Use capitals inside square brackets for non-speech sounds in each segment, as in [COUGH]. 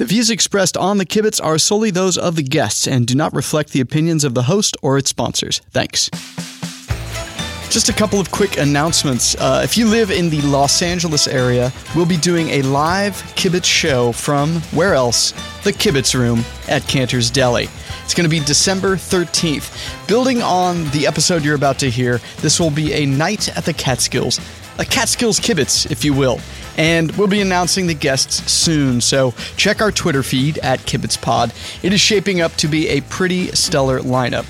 The views expressed on the Kibitz are solely those of the guests and do not reflect the opinions of the host or its sponsors. Thanks. Just a couple of quick announcements. Uh, if you live in the Los Angeles area, we'll be doing a live Kibitz show from where else? The Kibitz Room at Canter's Deli. It's going to be December 13th. Building on the episode you're about to hear, this will be a night at the Catskills, a Catskills Kibitz, if you will. And we'll be announcing the guests soon, so check our Twitter feed at KibitzPod. It is shaping up to be a pretty stellar lineup.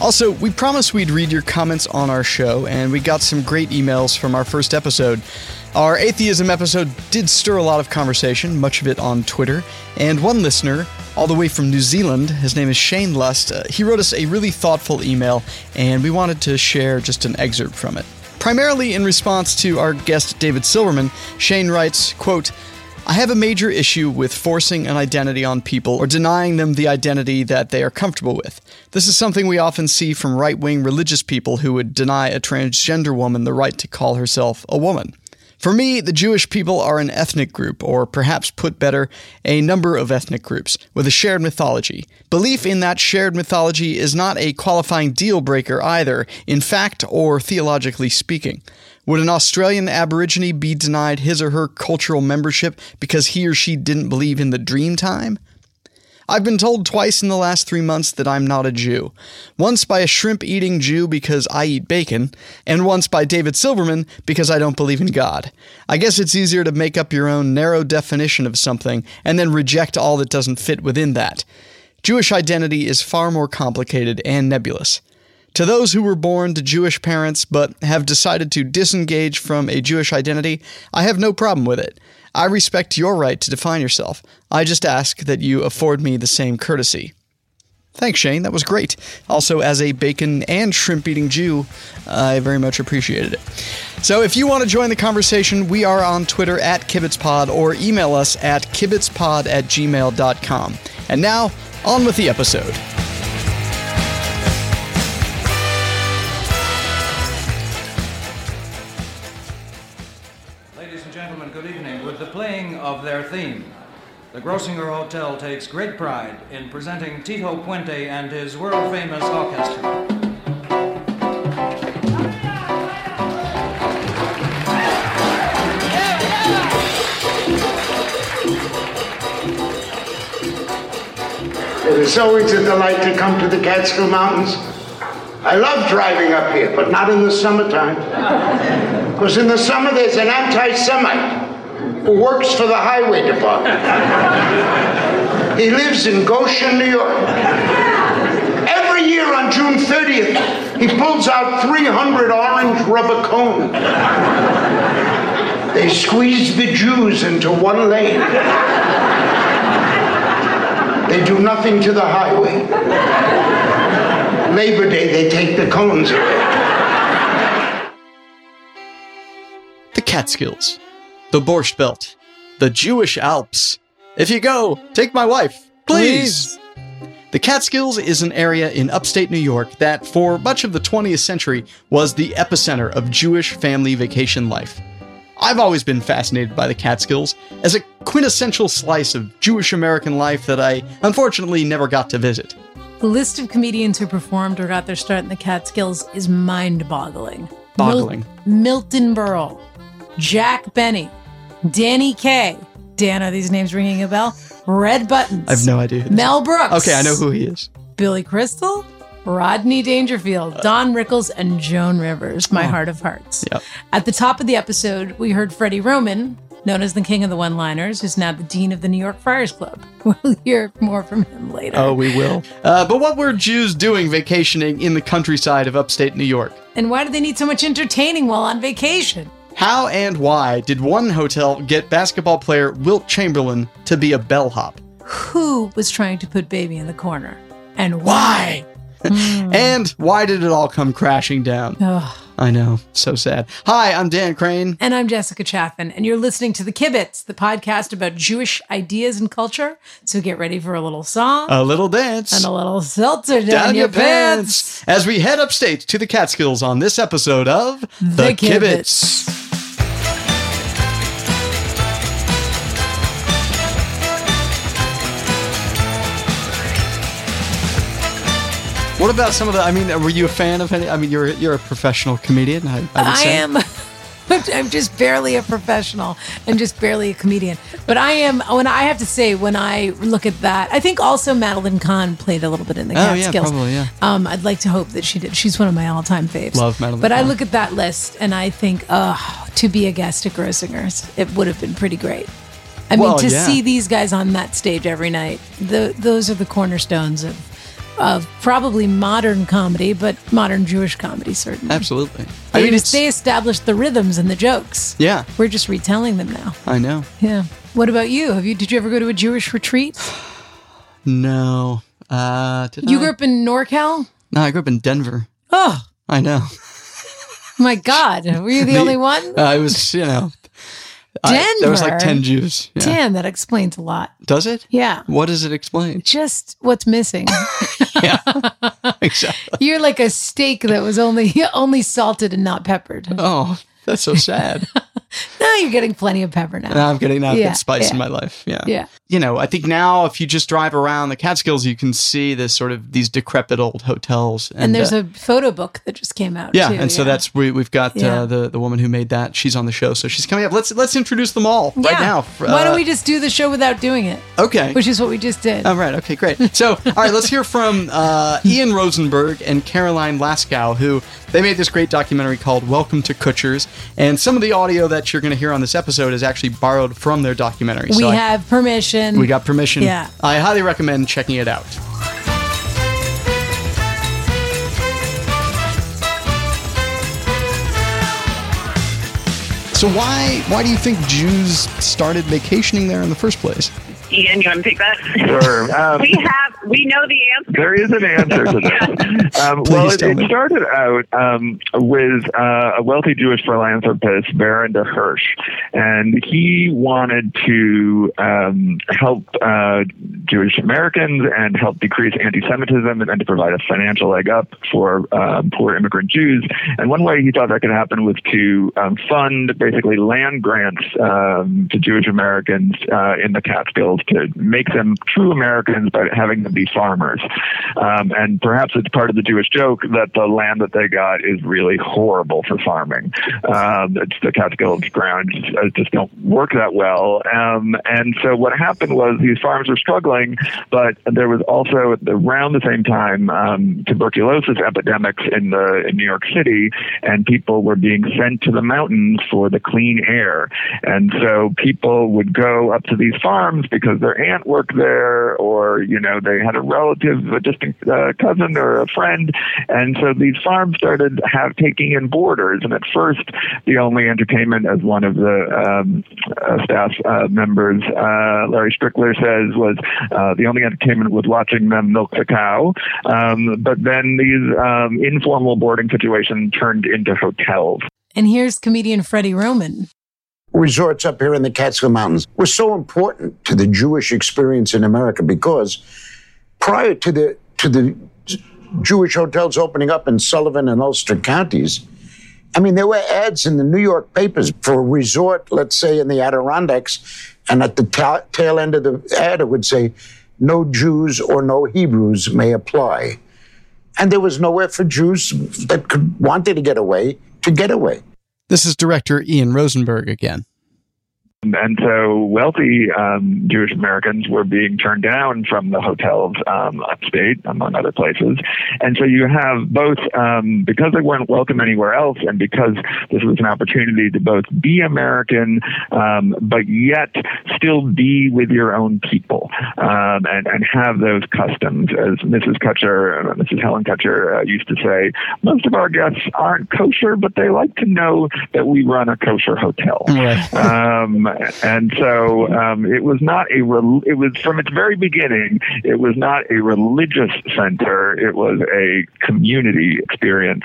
Also, we promised we'd read your comments on our show, and we got some great emails from our first episode. Our atheism episode did stir a lot of conversation, much of it on Twitter, and one listener, all the way from New Zealand, his name is Shane Lust, uh, he wrote us a really thoughtful email, and we wanted to share just an excerpt from it. Primarily in response to our guest David Silverman, Shane writes, quote, I have a major issue with forcing an identity on people or denying them the identity that they are comfortable with. This is something we often see from right wing religious people who would deny a transgender woman the right to call herself a woman. For me, the Jewish people are an ethnic group, or perhaps put better, a number of ethnic groups, with a shared mythology. Belief in that shared mythology is not a qualifying deal breaker either, in fact or theologically speaking. Would an Australian Aborigine be denied his or her cultural membership because he or she didn't believe in the dream time? I've been told twice in the last three months that I'm not a Jew. Once by a shrimp eating Jew because I eat bacon, and once by David Silverman because I don't believe in God. I guess it's easier to make up your own narrow definition of something and then reject all that doesn't fit within that. Jewish identity is far more complicated and nebulous. To those who were born to Jewish parents but have decided to disengage from a Jewish identity, I have no problem with it. I respect your right to define yourself. I just ask that you afford me the same courtesy. Thanks, Shane. That was great. Also, as a bacon and shrimp eating Jew, I very much appreciated it. So, if you want to join the conversation, we are on Twitter at KibitzPod or email us at kibitzpod at gmail.com. And now, on with the episode. Their theme, the Grossinger Hotel takes great pride in presenting Tito Puente and his world famous orchestra. It is always a delight to come to the Catskill Mountains. I love driving up here, but not in the summertime. Because in the summer there's an anti-Semite who works for the highway department. He lives in Goshen, New York. Every year on June 30th, he pulls out 300 orange rubber cones. They squeeze the Jews into one lane. They do nothing to the highway. Labor Day, they take the cones away. The Catskills, the Borscht Belt, the Jewish Alps. If you go, take my wife, please. The Catskills is an area in upstate New York that, for much of the 20th century, was the epicenter of Jewish family vacation life. I've always been fascinated by the Catskills as a quintessential slice of Jewish American life that I unfortunately never got to visit. The list of comedians who performed or got their start in the Catskills is mind boggling. Boggling. Milton Berle, Jack Benny, Danny Kaye. Dan, are these names ringing a bell? Red Buttons. I have no idea. who Mel Brooks. Okay, I know who he is. Billy Crystal, Rodney Dangerfield, Don Rickles, and Joan Rivers, my heart of hearts. Yep. At the top of the episode, we heard Freddie Roman, known as the king of the one liners, who's now the dean of the New York Friars Club. [LAUGHS] We'll hear more from him later. Oh, we will. Uh, but what were Jews doing vacationing in the countryside of upstate New York? And why do they need so much entertaining while on vacation? How and why did one hotel get basketball player Wilt Chamberlain to be a bellhop? Who was trying to put baby in the corner? And why? [LAUGHS] And why did it all come crashing down? Ugh. I know, so sad. Hi, I'm Dan Crane. And I'm Jessica Chaffin, and you're listening to The Kibitz, the podcast about Jewish ideas and culture. So get ready for a little song A little dance. and a little seltzer down, down your pants. as we head upstate to the Catskills on this episode of The. Kibitz. What about some of the? I mean, were you a fan of any? I mean, you're you're a professional comedian. I, I, I am. [LAUGHS] I'm just barely a professional and just barely a comedian. But I am. When I have to say, when I look at that, I think also Madeline Kahn played a little bit in the Catskills. Oh, yeah, probably, yeah. Um, I'd like to hope that she did. She's one of my all-time faves. Love Madeline But I look at that list and I think, oh, to be a guest at Grossinger's, it would have been pretty great. I mean, to yeah. see these guys on that stage every night, the, those are the cornerstones of of probably modern comedy, but modern Jewish comedy certainly. Absolutely. They, I mean, just- they established the rhythms and the jokes. yeah. We're just retelling them now. I know. Yeah. What about you? Have you did you ever go to a Jewish retreat? [SIGHS] No. Uh, You I? grew up in NorCal? No, I grew up in Denver. Oh I know. my God. Were you the, [LAUGHS] only one? Uh, it was, you know, I- there was like ten Jews. Yeah. Damn, that explains a lot. Does it? Yeah. What does it explain? Just what's missing. [LAUGHS] yeah. exactly. You're like a steak that was only [LAUGHS] only salted and not peppered. Oh, that's so sad. [LAUGHS] No, you're getting plenty of pepper now. now I'm getting now Yeah, spice yeah. in my life. Yeah. Yeah. You know, I think now if you just drive around the Catskills, you can see this sort of these decrepit old hotels. And there's uh, a photo book that just came out. yeah, too, and so that's we, we've got Yeah. uh, the the woman who made that. She's on the show, so she's coming up. Let's let's introduce them all right Yeah. now. Why don't Uh, we just do the show without doing it? Okay. Which is what we just did. All right. Okay. Great. So, all right. Let's hear from uh, [LAUGHS] Ian Rosenberg and Caroline Laskow, who they made this great documentary called "Welcome to Kutsher's," and some of the audio that you're going to hear on this episode is actually borrowed from their documentary. we so I- have permission. we got permission. Yeah. I highly recommend checking it out. So why why do you think Jews started vacationing there in the first place? Ian, you want to take that? Sure. [LAUGHS] Um, we have, we know the answer. there is an answer to this. [LAUGHS] Um, well, Please it, it started out um, with uh, a wealthy Jewish philanthropist, Baron de Hirsch, and he wanted to um, help uh, Jewish Americans and help decrease anti-Semitism and, and to provide a financial leg up for um, poor immigrant Jews. And one way he thought that could happen was to um, fund basically land grants um, to Jewish Americans uh, in the Catskills to make them true Americans by having them be farmers. Um, and perhaps it's part of the Jewish joke that the land that they got is really horrible for farming. Um, it's the Catskills ground just don't work that well. Um, and so what happened was these farms were struggling, but there was also around the same time um, tuberculosis epidemics in the in New York City, and people were being sent to the mountains for the clean air. And so people would go up to these farms because their aunt worked there, or you know they had a relative, a distant uh, cousin or a friend, and so these farms started have taking in boarders. And at first, the only entertainment, as one of the um, uh, staff uh, members, uh, Larry Strickler says, was uh, the only entertainment was watching them milk the cow. Um, but then these um, informal boarding situations turned into hotels. and here's comedian Freddie Roman. Resorts up here in the Catskill Mountains were so important to the Jewish experience in America because prior to the to the Jewish hotels opening up in Sullivan and Ulster counties, I mean there were ads in the New York papers for a resort, let's say in the Adirondacks, and at the ta- tail end of the ad it would say, "No Jews or no Hebrews may apply," and there was nowhere for Jews that could wanted to get away to get away. This is director Ian Rosenberg again. And so wealthy um, Jewish Americans were being turned down from the hotels um, upstate, among other places. And so you have both, um, because they weren't welcome anywhere else, and because this was an opportunity to both be American, um, but yet still be with your own people um, and, and have those customs. As Mrs. Kutsher, uh, Mrs. Helen Kutsher uh, used to say, most of our guests aren't kosher, but they like to know that we run a kosher hotel. Right. And so um, it was not a rel- it was from its very beginning it was not a religious center it was a community experience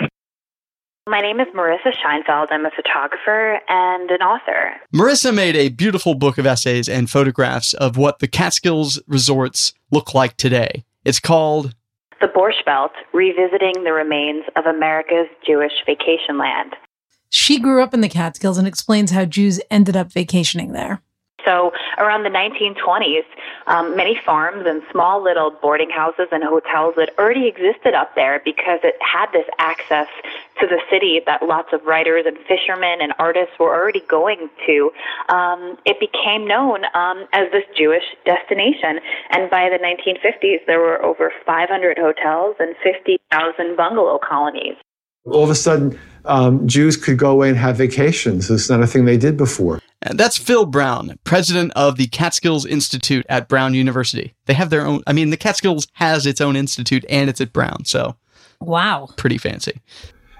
My name is Marisa Scheinfeld. I'm a photographer and an author. Marisa made a beautiful book of essays and photographs of what the Catskills resorts look like today. It's called The Borscht Belt, revisiting the remains of America's Jewish vacation land. She grew up in the Catskills and explains how Jews ended up vacationing there. So around the 1920s, um, many farms and small little boarding houses and hotels that already existed up there because it had this access to the city that lots of writers and fishermen and artists were already going to. Um, it became known um, as this Jewish destination. And by the 1950s, there were over 500 hotels and 50,000 bungalow colonies. All of a sudden, um, Jews could go away and have vacations. It's not a thing they did before. And that's Phil Brown, president of the Catskills Institute at Brown University. They have their own, I mean, the Catskills has its own institute and it's at Brown. So, wow. Pretty fancy.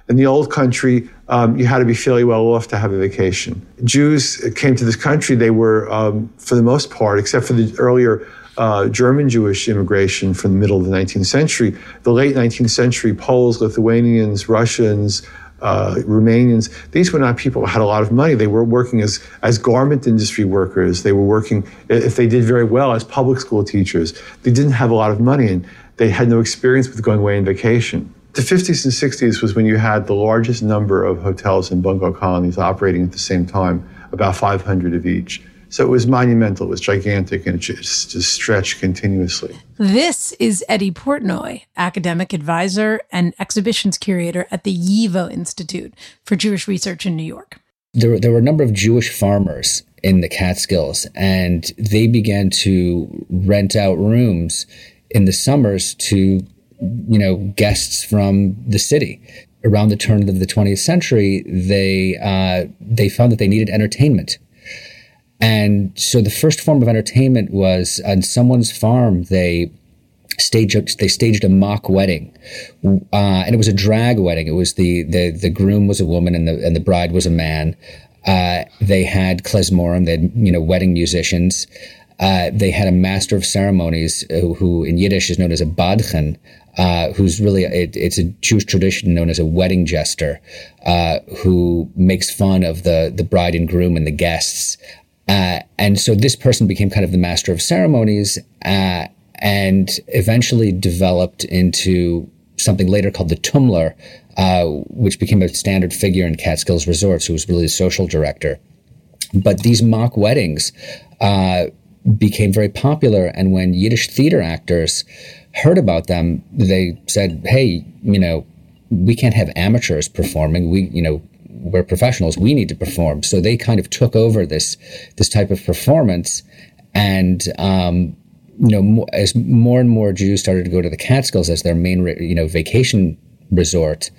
In the old country, um, you had to be fairly well off to have a vacation. Jews came to this country, they were, um, for the most part, except for the earlier uh, German Jewish immigration from the middle of the 19th century, the late 19th century, Poles, Lithuanians, Russians, uh, Romanians, these were not people who had a lot of money. They were working as, as garment industry workers. They were working, if they did very well, as public school teachers. They didn't have a lot of money and they had no experience with going away on vacation. The 50s and 60s was when you had the largest number of hotels and bungalow colonies operating at the same time, about 500 of each. So it was monumental, it was gigantic, and it just, just stretched continuously. This is Eddy Portnoy, academic advisor and exhibitions curator at the YIVO Institute for Jewish Research in New York. There, there were a number of Jewish farmers in the Catskills, and they began to rent out rooms in the summers to, you know, guests from the city. Around the turn of the 20th century, they uh, they found that they needed entertainment and so the first form of entertainment was on someone's farm, they staged they staged a mock wedding, uh, and it was a drag wedding. It was the, the the groom was a woman and the and the bride was a man. Uh, they had klezmorim, they had you know wedding musicians. Uh, they had a master of ceremonies who, who, in Yiddish is known as a badchen, uh, who's really it, it's a Jewish tradition known as a wedding jester, uh, who makes fun of the the bride and groom and the guests. Uh, and so this person became kind of the master of ceremonies uh, and eventually developed into something later called the Tummler, uh, which became a standard figure in Catskills Resorts, who was really the social director. But these mock weddings uh, became very popular. And when Yiddish theater actors heard about them, they said, hey, you know, we can't have amateurs performing. We, you know, we're professionals. We need to perform. So they kind of took over this this type of performance, and um, you know, as more and more Jews started to go to the Catskills as their main, you know, vacation resort,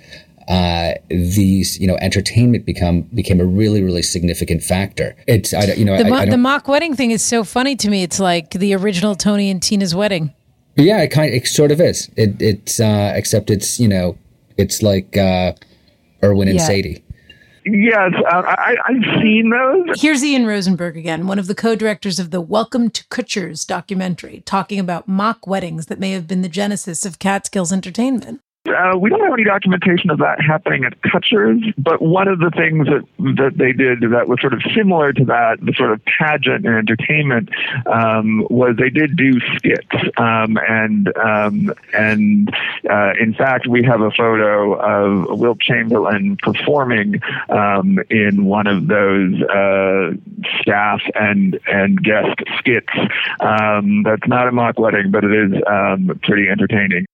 uh, these, you know, entertainment become became a really, really significant factor. It's, I, you know, the, I, I the mock wedding thing is so funny to me. It's like the original Tony and Tina's wedding. Yeah, it kind, of, it sort of is. It, it's, uh, except it's, you know, it's like uh, Irwin and yeah. Sadie. Yes, uh, I, I've seen those. Here's Ian Rosenberg again, one of the co-directors of the Welcome to Kutsher's documentary, talking about mock weddings that may have been the genesis of Catskills entertainment. Uh, we don't have any documentation of that happening at Kutsher's, but one of the things that that they did that was sort of similar to that, the sort of pageant and entertainment, um, was they did do skits, um, and um, and uh, in fact, we have a photo of Wilt Chamberlain performing um, in one of those uh, staff and and guest skits. Um, that's not a mock wedding, but it is um, pretty entertaining.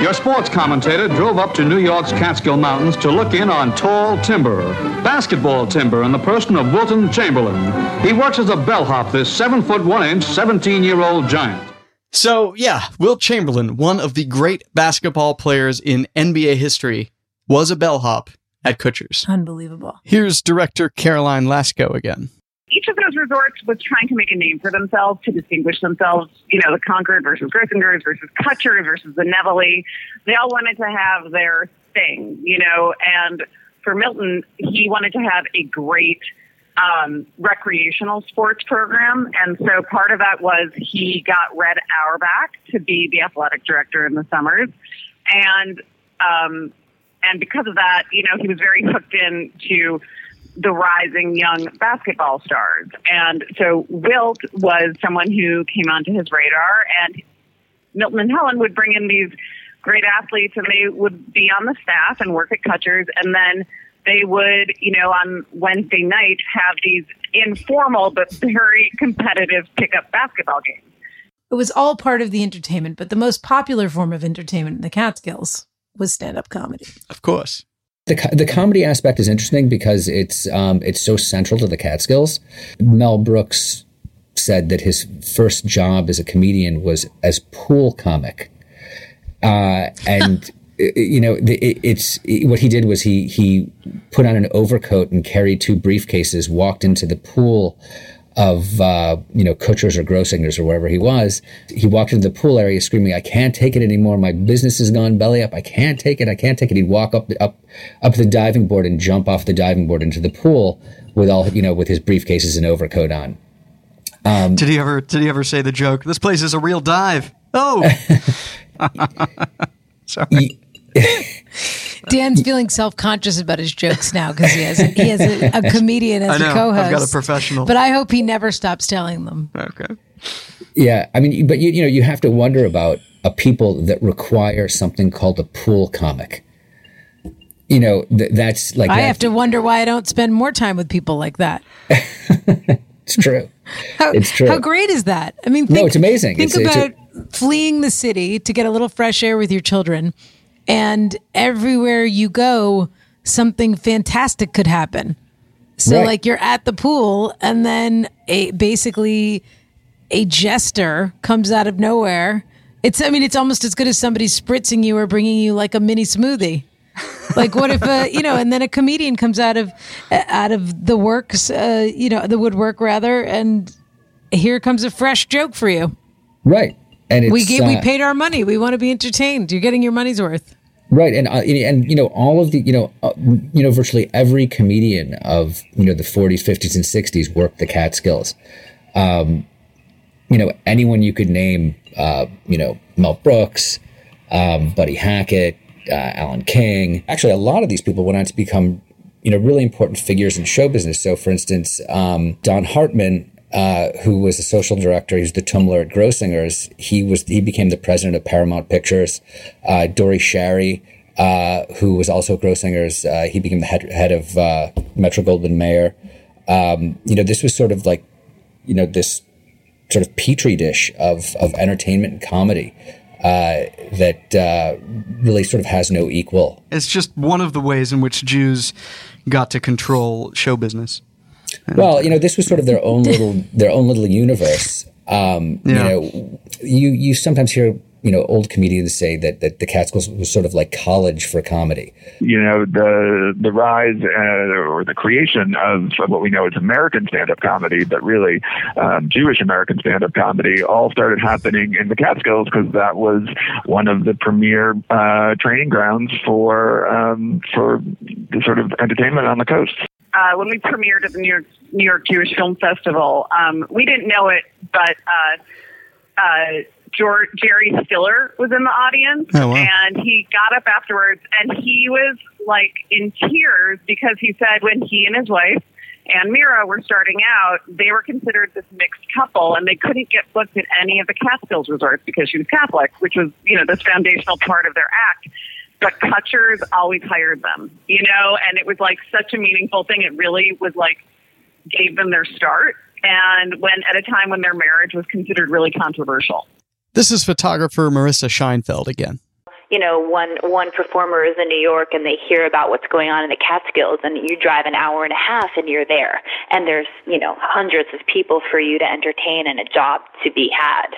Your sports commentator drove up to New York's Catskill Mountains to look in on tall timber, basketball timber, in the person of Wilton Chamberlain. He works as a bellhop, this seven foot one inch, 17 year old giant. So, yeah, Wilt Chamberlain, one of the great basketball players in NBA history, was a bellhop at Kutsher's. Unbelievable. Here's director Caroline Laskow again each of those resorts was trying to make a name for themselves to distinguish themselves. You know, the Concord versus Grossinger's versus Kutsher versus the Nevele. They all wanted to have their thing, you know, and for Milton, he wanted to have a great um, recreational sports program. And so part of that was he got Red Auerbach to be the athletic director in the summers. And, um, and because of that, you know, he was very hooked into the rising young basketball stars. And so Wilt was someone who came onto his radar, and Milton and Helen would bring in these great athletes, and they would be on the staff and work at Kutsher's. And then they would, you know, on Wednesday night have these informal but very competitive pickup basketball games. It was all part of the entertainment, but the most popular form of entertainment in the Catskills was stand-up comedy. Of course. The, the comedy aspect is interesting because it's um, it's so central to the Catskills. Mel Brooks said that his first job as a comedian was as pool comic, uh, and [LAUGHS] you know it, it's it, what he did was he he put on an overcoat and carried two briefcases, walked into the pool of uh, you know Kutsher's or Grossinger's or wherever he was. He walked into the pool area screaming, "I can't take it anymore! My business has gone belly up! I can't take it! I can't take it!" He'd walk up up up the diving board and jump off the diving board into the pool with all you know with his briefcases and overcoat on. Um, did he ever did he ever say the joke? This place is a real dive. Oh, [LAUGHS] [LAUGHS] sorry. [LAUGHS] Dan's feeling self conscious about his jokes now because he has a, he has a, a [LAUGHS] comedian as I know, a co-host. I've got a professional. but I hope he never stops telling them. Okay. Yeah, I mean, but you you know you have to wonder about a people that require something called a pool comic. You know, th- that's like I that- have to wonder why I don't spend more time with people like that. [LAUGHS] It's true. How, It's true. How great is that? I mean, No, think, it's amazing. Think It's- it's about fleeing the city to get a little fresh air with your children, and everywhere you go, something fantastic could happen. So, Right. like, you're at the pool, and then a basically a jester comes out of nowhere. It's, I mean, it's almost as good as somebody spritzing you or bringing you like a mini smoothie. [LAUGHS] like what if uh, you know and then a comedian comes out of out of the works uh, you know the woodwork rather and here comes a fresh joke for you right, and it's, we gave, we uh, paid our money we want to be entertained you're getting your money's worth Right, and uh, and and, you know all of the you know uh, you know virtually every comedian of you know the 40s, 50s, and 60s worked the Catskills. Um, you know anyone you could name, uh, you know Mel Brooks, um, Buddy Hackett, uh, Alan King. Actually, a lot of these people went on to become you know really important figures in show business. So, for instance, um, Don Hartman. Uh, who was a social director? He was the Tummler at Grossinger's. He was he became the president of Paramount Pictures. Uh, Dore Schary, uh, who was also Grossinger's, uh, he became the head, head of uh, Metro Goldwyn Mayer. Um, you know, this was sort of like, you know, this sort of petri dish of of entertainment and comedy uh, that uh, really sort of has no equal. It's just one of the ways in which Jews got to control show business. Well, you know, this was sort of their own little their own little universe. Um, Yeah. You know, you you sometimes hear you know old comedians say that that the Catskills was sort of like college for comedy. you know the the rise uh, or the creation of, what we know as American stand-up comedy, but really um, Jewish American stand-up comedy, all started happening in the Catskills because that was one of the premier uh, training grounds for um, for the sort of entertainment on the coast. Uh, when we premiered at the New York New York Jewish Film Festival. Um, we didn't know it, but uh, uh, George, Jerry Stiller was in the audience, Oh, wow. and he got up afterwards, and he was like in tears because he said when he and his wife. Anne Meara were starting out, they were considered this mixed couple, and they couldn't get booked at any of the Catskills resorts because she was Catholic, which was, you know, this foundational part of their act but Kutshers always hired them, you know, and it was like such a meaningful thing. It really was like gave them their start. And when at a time when their marriage was considered really controversial. This is photographer Marisa Scheinfeld again. You know, one one performer is in New York and they hear about what's going on in the Catskills, and you drive an hour and a half and you're there, and there's you know hundreds of people for you to entertain and a job to be had.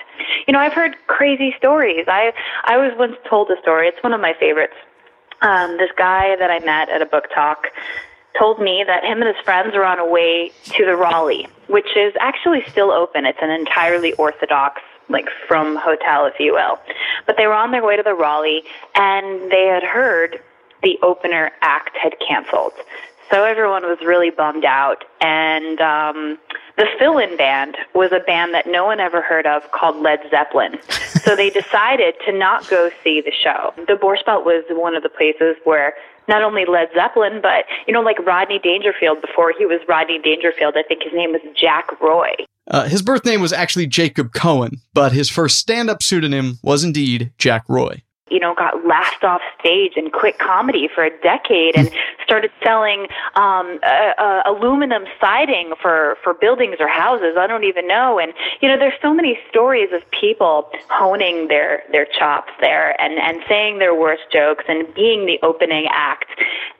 You know, I've heard crazy stories. I I was once told a story. It's one of my favorites. Um, this guy that I met at a book talk told me that him and his friends were on a way to the Raleigh, which is actually still open. It's an entirely orthodox, like frum hotel, if you will. But they were on their way to the Raleigh, and they had heard the opener act had canceled. So everyone was really bummed out, and um, the fill-in band was a band that no one ever heard of called Led Zeppelin. so they [LAUGHS] decided to not go see the show. The Borscht Belt was one of the places where not only Led Zeppelin, but you know, like Rodney Dangerfield. Before he was Rodney Dangerfield, I think his name was Jack Roy. Uh, his birth name was actually Jacob Cohen, but his first stand up pseudonym was indeed Jack Roy. You know, got laughed off stage and quit comedy for a decade and started selling um, uh, uh, aluminum siding for for buildings or houses. I don't even know. And you know, there's so many stories of people honing their their chops there and and saying their worst jokes and being the opening act.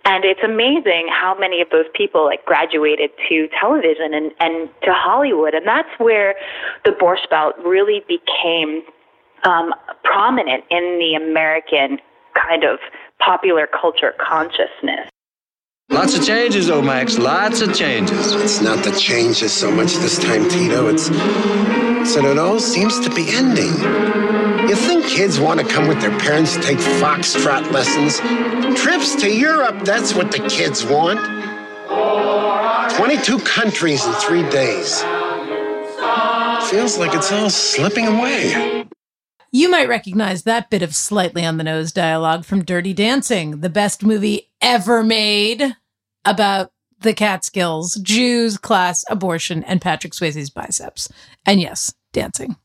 And it's amazing how many of those people like graduated to television and, and to Hollywood. And that's where the Borscht Belt really became um, prominent in the American kind of popular culture consciousness. Lots of changes, though, Max. Lots of changes. It's not the changes so much this time, Tito. It's, it's that it all seems to be ending. You think kids want to come with their parents to take foxtrot lessons? Trips to Europe, that's what the kids want. 22 countries in three days. Feels like it's all slipping away. You might recognize that bit of slightly on the nose dialogue from Dirty Dancing, the best movie ever made about the Catskills, Jews, class, abortion, and Patrick Swayze's biceps. And yes, dancing.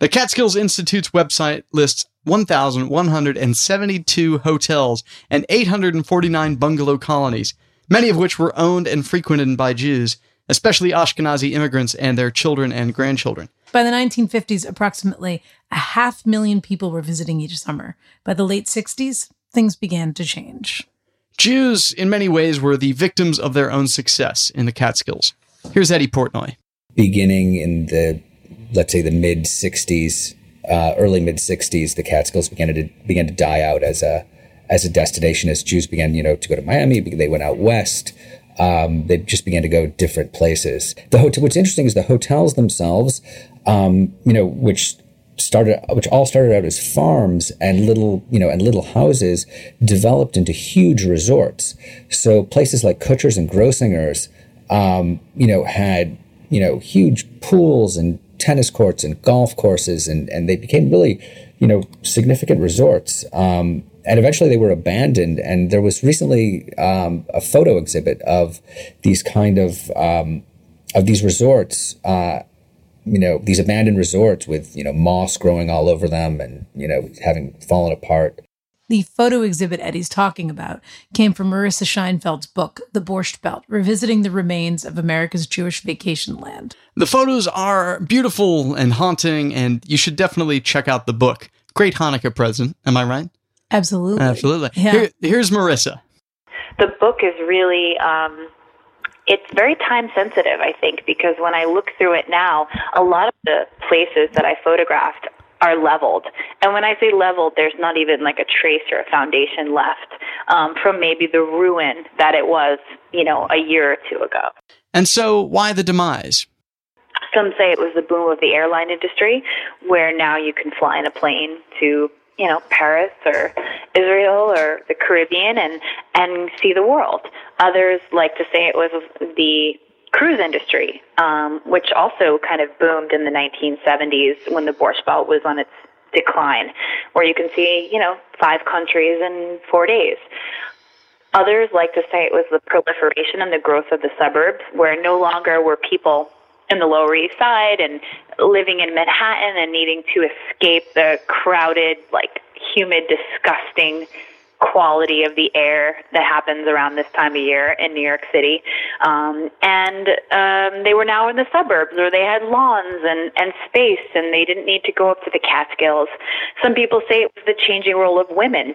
The Catskills Institute's website lists 1,172 hotels and 849 bungalow colonies, many of which were owned and frequented by Jews, especially Ashkenazi immigrants and their children and grandchildren. By the 1950s, approximately a half million people were visiting each summer. By the late 60s, things began to change. Jews, in many ways, were the victims of their own success in the Catskills. Here's Eddy Portnoy. Beginning in the, let's say, the mid 60s, uh, early mid 60s, the Catskills began to began to die out as a as a destination as Jews began, you know, to go to Miami. They went out west. Um, they just began to go different places. The hotel. What's interesting is the hotels themselves, um, you know, which started, which all started out as farms and little, you know, and little houses, developed into huge resorts. So places like Kutsher's and Grossinger's, um, you know, had you know huge pools and tennis courts and golf courses, and and they became really, you know, significant resorts. Um, and eventually they were abandoned. And there was recently um, a photo exhibit of these kind of um, of these resorts. Uh, you know, these abandoned resorts with you know moss growing all over them, and you know having fallen apart. The photo exhibit Eddy's talking about came from Marisa Scheinfeld's book, The Borscht Belt, revisiting the remains of America's Jewish vacation land. The photos are beautiful and haunting, and you should definitely check out the book. Great Hanukkah present, am I right? Absolutely. Absolutely. Yeah. Here, here's Marisa. The book is really um, it's very time sensitive, I think, because when I look through it now, a lot of the places that I photographed are leveled. And when I say leveled, there's not even like a trace or a foundation left um, from maybe the ruin that it was, you know, a year or two ago. And so, why the demise? Some say it was the boom of the airline industry, where now you can fly in a plane to you know Paris or Israel or the Caribbean and and see the world. Others like to say it was the cruise industry, um, which also kind of boomed in the 1970s when the Borscht Belt was on its decline, where you can see you know five countries in four days. Others like to say it was the proliferation and the growth of the suburbs, where no longer were people in the Lower East Side and living in Manhattan and needing to escape the crowded, like humid, disgusting quality of the air that happens around this time of year in New York City. Um, and um, they were now in the suburbs where they had lawns and, and space and they didn't need to go up to the Catskills. Some people say it was the changing role of women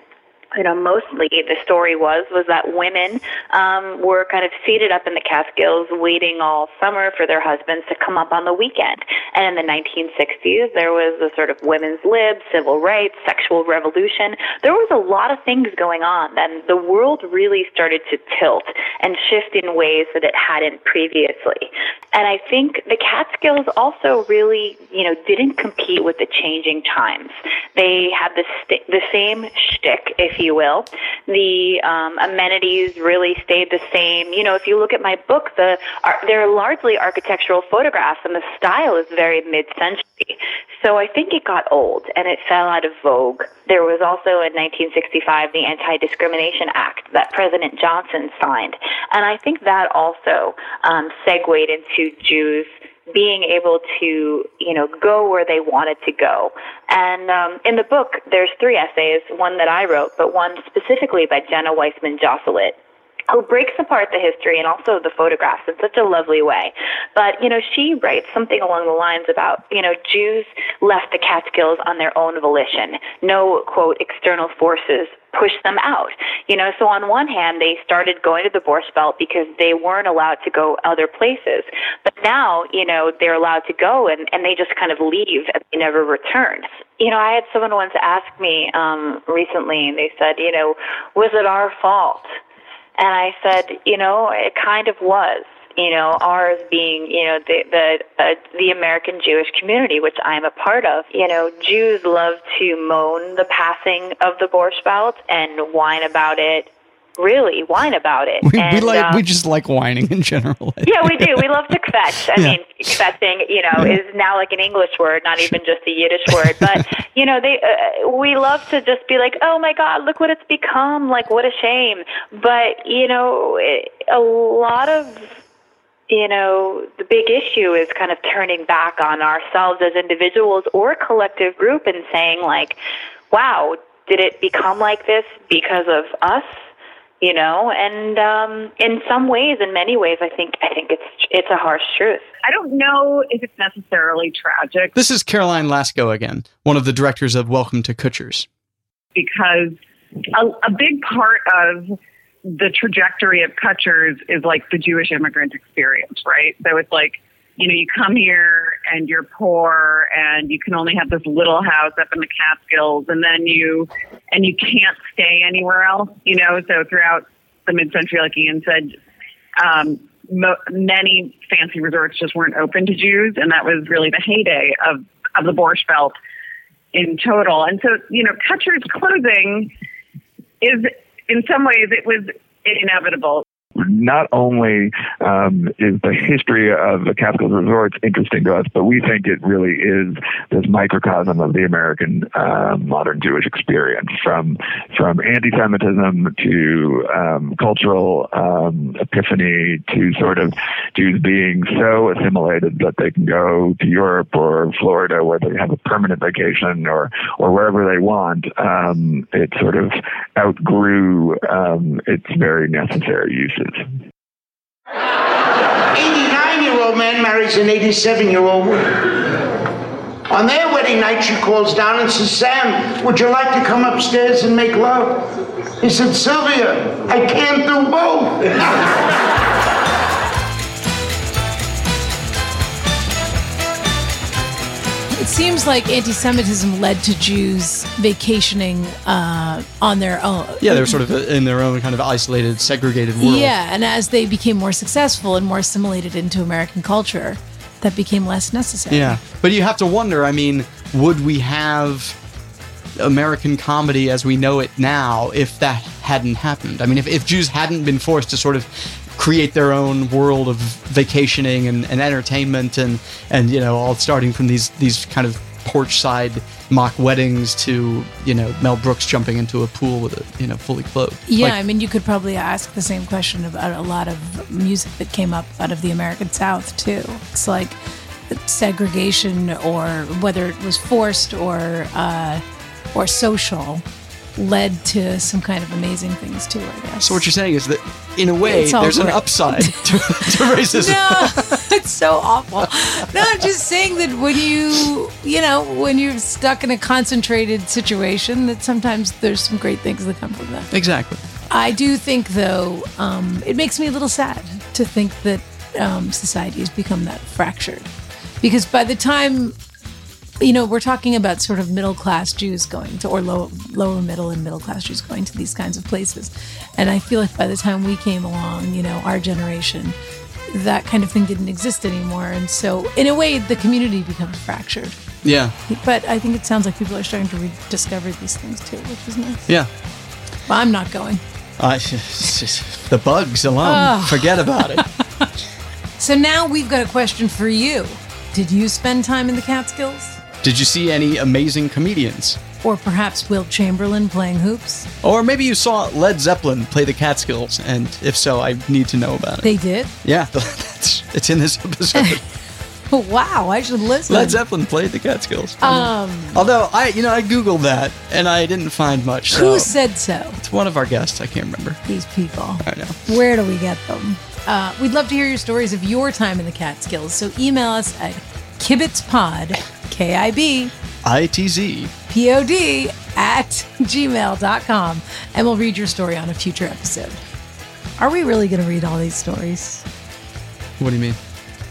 you know, mostly the story was was that women um, were kind of seated up in the Catskills, waiting all summer for their husbands to come up on the weekend. And in the 1960s, there was a sort of women's lib, civil rights, sexual revolution. There was a lot of things going on, and the world really started to tilt and shift in ways that it hadn't previously. And I think the Catskills also really, you know, didn't compete with the changing times. They had the st- the same shtick, if you will. The um, amenities really stayed the same. You know, if you look at my book, the are, they're largely architectural photographs, and the style is very mid-century. So I think it got old and it fell out of vogue. There was also in 1965 the Anti-Discrimination Act that President Johnson signed, and I think that also um, segued into Jews being able to, you know, go where they wanted to go. And um, in the book, there's three essays, one that I wrote, but one specifically by Jenna Weissman Joselit who breaks apart the history and also the photographs in such a lovely way. But, you know, she writes something along the lines about, you know, Jews left the Catskills on their own volition. No, quote, external forces pushed them out. You know, so on one hand, they started going to the Borscht Belt because they weren't allowed to go other places. But now, you know, they're allowed to go and, and they just kind of leave and they never return. You know, I had someone once ask me um, recently, and they said, you know, was it our fault? And I said, you know, it kind of was. You know, ours being, you know, the the uh, the American Jewish community, which I'm a part of. You know, Jews love to moan the passing of the Borscht Belt and whine about it really whine about it. [LAUGHS] We, and, we like um, we just like whining in general. [LAUGHS] yeah, we do. We love to kvetch. I [LAUGHS] Yeah. mean, kvetching, you know, is now like an English word, not even just a Yiddish word. But you know, they uh, we love to just be like, oh my God, look what it's become. Like, what a shame. But you know, it, a lot of you know, the big issue is kind of turning back on ourselves as individuals or collective group and saying like, wow, did it become like this because of us? You know, and um, in some ways, in many ways, I think I think it's it's a harsh truth. I don't know if it's necessarily tragic This is Caroline Laskow again, one of the directors of Welcome to Kutsher's. because a, a big part of the trajectory of Kutsher's is like the Jewish immigrant experience, right? So it's like, you know, you come here and you're poor and you can only have this little house up in the Catskills and then you, and you can't stay anywhere else, you know? So throughout the mid-century, like Ian said, um, mo- many fancy resorts just weren't open to Jews, and that was really the heyday of of the Borscht Belt in total. And so, you know, Kutsher's closing is, in some ways, it was inevitable. Not only um, is the history of the Catskills resorts interesting to us, but we think it really is this microcosm of the American uh, modern Jewish experience, from from anti-Semitism to um, cultural um, epiphany to sort of Jews being so assimilated that they can go to Europe or Florida where they have a permanent vacation or or wherever they want. Um, it sort of outgrew um, its very necessary uses. 89 year old man marries an 87 year old woman. On their wedding night, she calls down and says, Sam, would you like to come upstairs and make love? He said, Sylvia, I can't do both. [LAUGHS] It seems like anti-Semitism led to Jews vacationing uh, on their own. Yeah, they were sort of in their own kind of isolated, segregated world. Yeah, and as they became more successful and more assimilated into American culture, that became less necessary. Yeah. But you have to wonder, I mean, would we have American comedy as we know it now if that hadn't happened? I mean, if, if Jews hadn't been forced to sort of create their own world of vacationing and, and entertainment and, and, you know, all starting from these, these kind of porch side mock weddings to, you know, Mel Brooks jumping into a pool with a, you know, fully clothed. Yeah, Like, I mean, you could probably ask the same question about a lot of music that came up out of the American South too. It's like segregation, or whether it was forced or uh, or social, led to some kind of amazing things too. I guess. so what you're saying is that, in a way, there's an upside [LAUGHS] to, to racism. No, [LAUGHS] it's so awful. No, I'm just saying that when you, you know, when you're stuck in a concentrated situation, that sometimes there's some great things that come from that. Exactly. I do think, though, um, it makes me a little sad to think that um, society has become that fractured. Because by the time, you know, we're talking about sort of middle class Jews going to, or low, lower middle and middle class Jews going to these kinds of places. And I feel like by the time we came along, you know, our generation, that kind of thing didn't exist anymore. And so, in a way, the community becomes fractured. Yeah. But I think it sounds like people are starting to rediscover these things too, which is nice. Yeah. But I'm not going. Uh, [LAUGHS] just the bugs alone. Oh. Forget about it. [LAUGHS] So now we've got a question for you. Did you spend time in the Catskills? Did you see any amazing comedians? Or perhaps Wilt Chamberlain playing hoops? Or maybe you saw Led Zeppelin play the Catskills, and if so, I need to know about it. They did. yeah, [LAUGHS] that's it's in this episode. [LAUGHS] wow, I should listen. Led Zeppelin played the Catskills. Um, Although I, you know, I googled that and I didn't find much. who said so? it's one of our guests. I can't remember. These people. I know. Where do we get them? Uh, we'd love to hear your stories of your time in the Catskills. So email us at kibitzpod, K I B I T Z. P O D, at gmail.com, and we'll read your story on a future episode. Are we really going to read all these stories? What do you mean?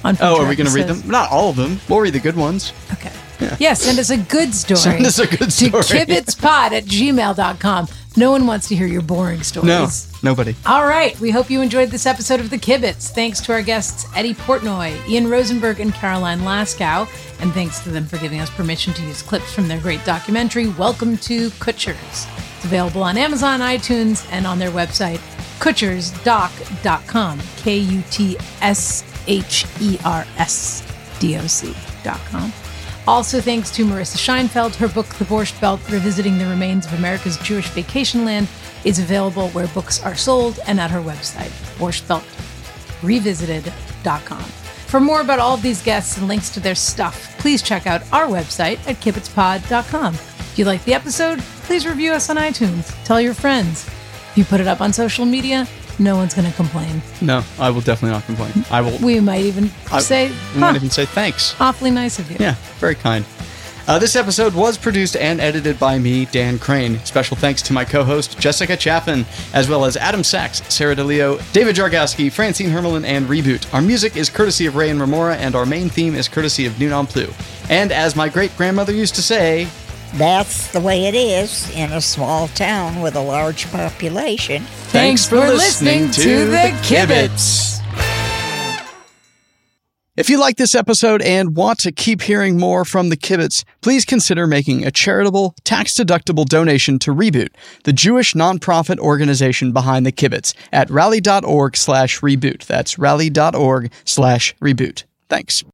On Oh, are we going to read them? Not all of them. We'll read the good ones. Okay. Yeah, send us a good [LAUGHS] story. Send us a good story. To kibitzpod at gmail.com. No one wants to hear your boring stories. No, nobody. All right. We hope you enjoyed this episode of The Kibitz. Thanks to our guests Eddy Portnoy, Ian Rosenberg, and Caroline Laskow. And thanks to them for giving us permission to use clips from their great documentary, Welcome to Kutsher's. It's available on Amazon, iTunes, and on their website, kutshersdoc.com. K U T S H E R S D O C.com. Also, thanks to Marisa Scheinfeld. Her book, The Borscht Belt Revisiting the Remains of America's Jewish Vacation Land, is available where books are sold and at her website, borschtbeltrevisited.com. For more about all of these guests and links to their stuff, please check out our website at kibitzpod.com. If you like the episode, please review us on iTunes. Tell your friends. If you put it up on social media, no one's going to complain. No, I will definitely not complain. I will. We might even I, say, we huh, might even say thanks. awfully nice of you. Yeah, very kind. Uh, this episode was produced and edited by me, Dan Crane. Special thanks to my co host, Jessica Chaffin, as well as Adam Sachs, Sarah DeLeo, David Jargowski, Francine Hermelin, and Reboot. Our music is courtesy of Ray and Remora, and our main theme is courtesy of on Plu. And as my great grandmother used to say, That's the way it is in a small town with a large population. Thanks for listening to The Kibitz. If you like this episode and want to keep hearing more from the Kibitz, please consider making a charitable, tax-deductible donation to Reboot, the Jewish nonprofit organization behind the Kibitz, at rally.org slash reboot. That's rally.org slash reboot. Thanks.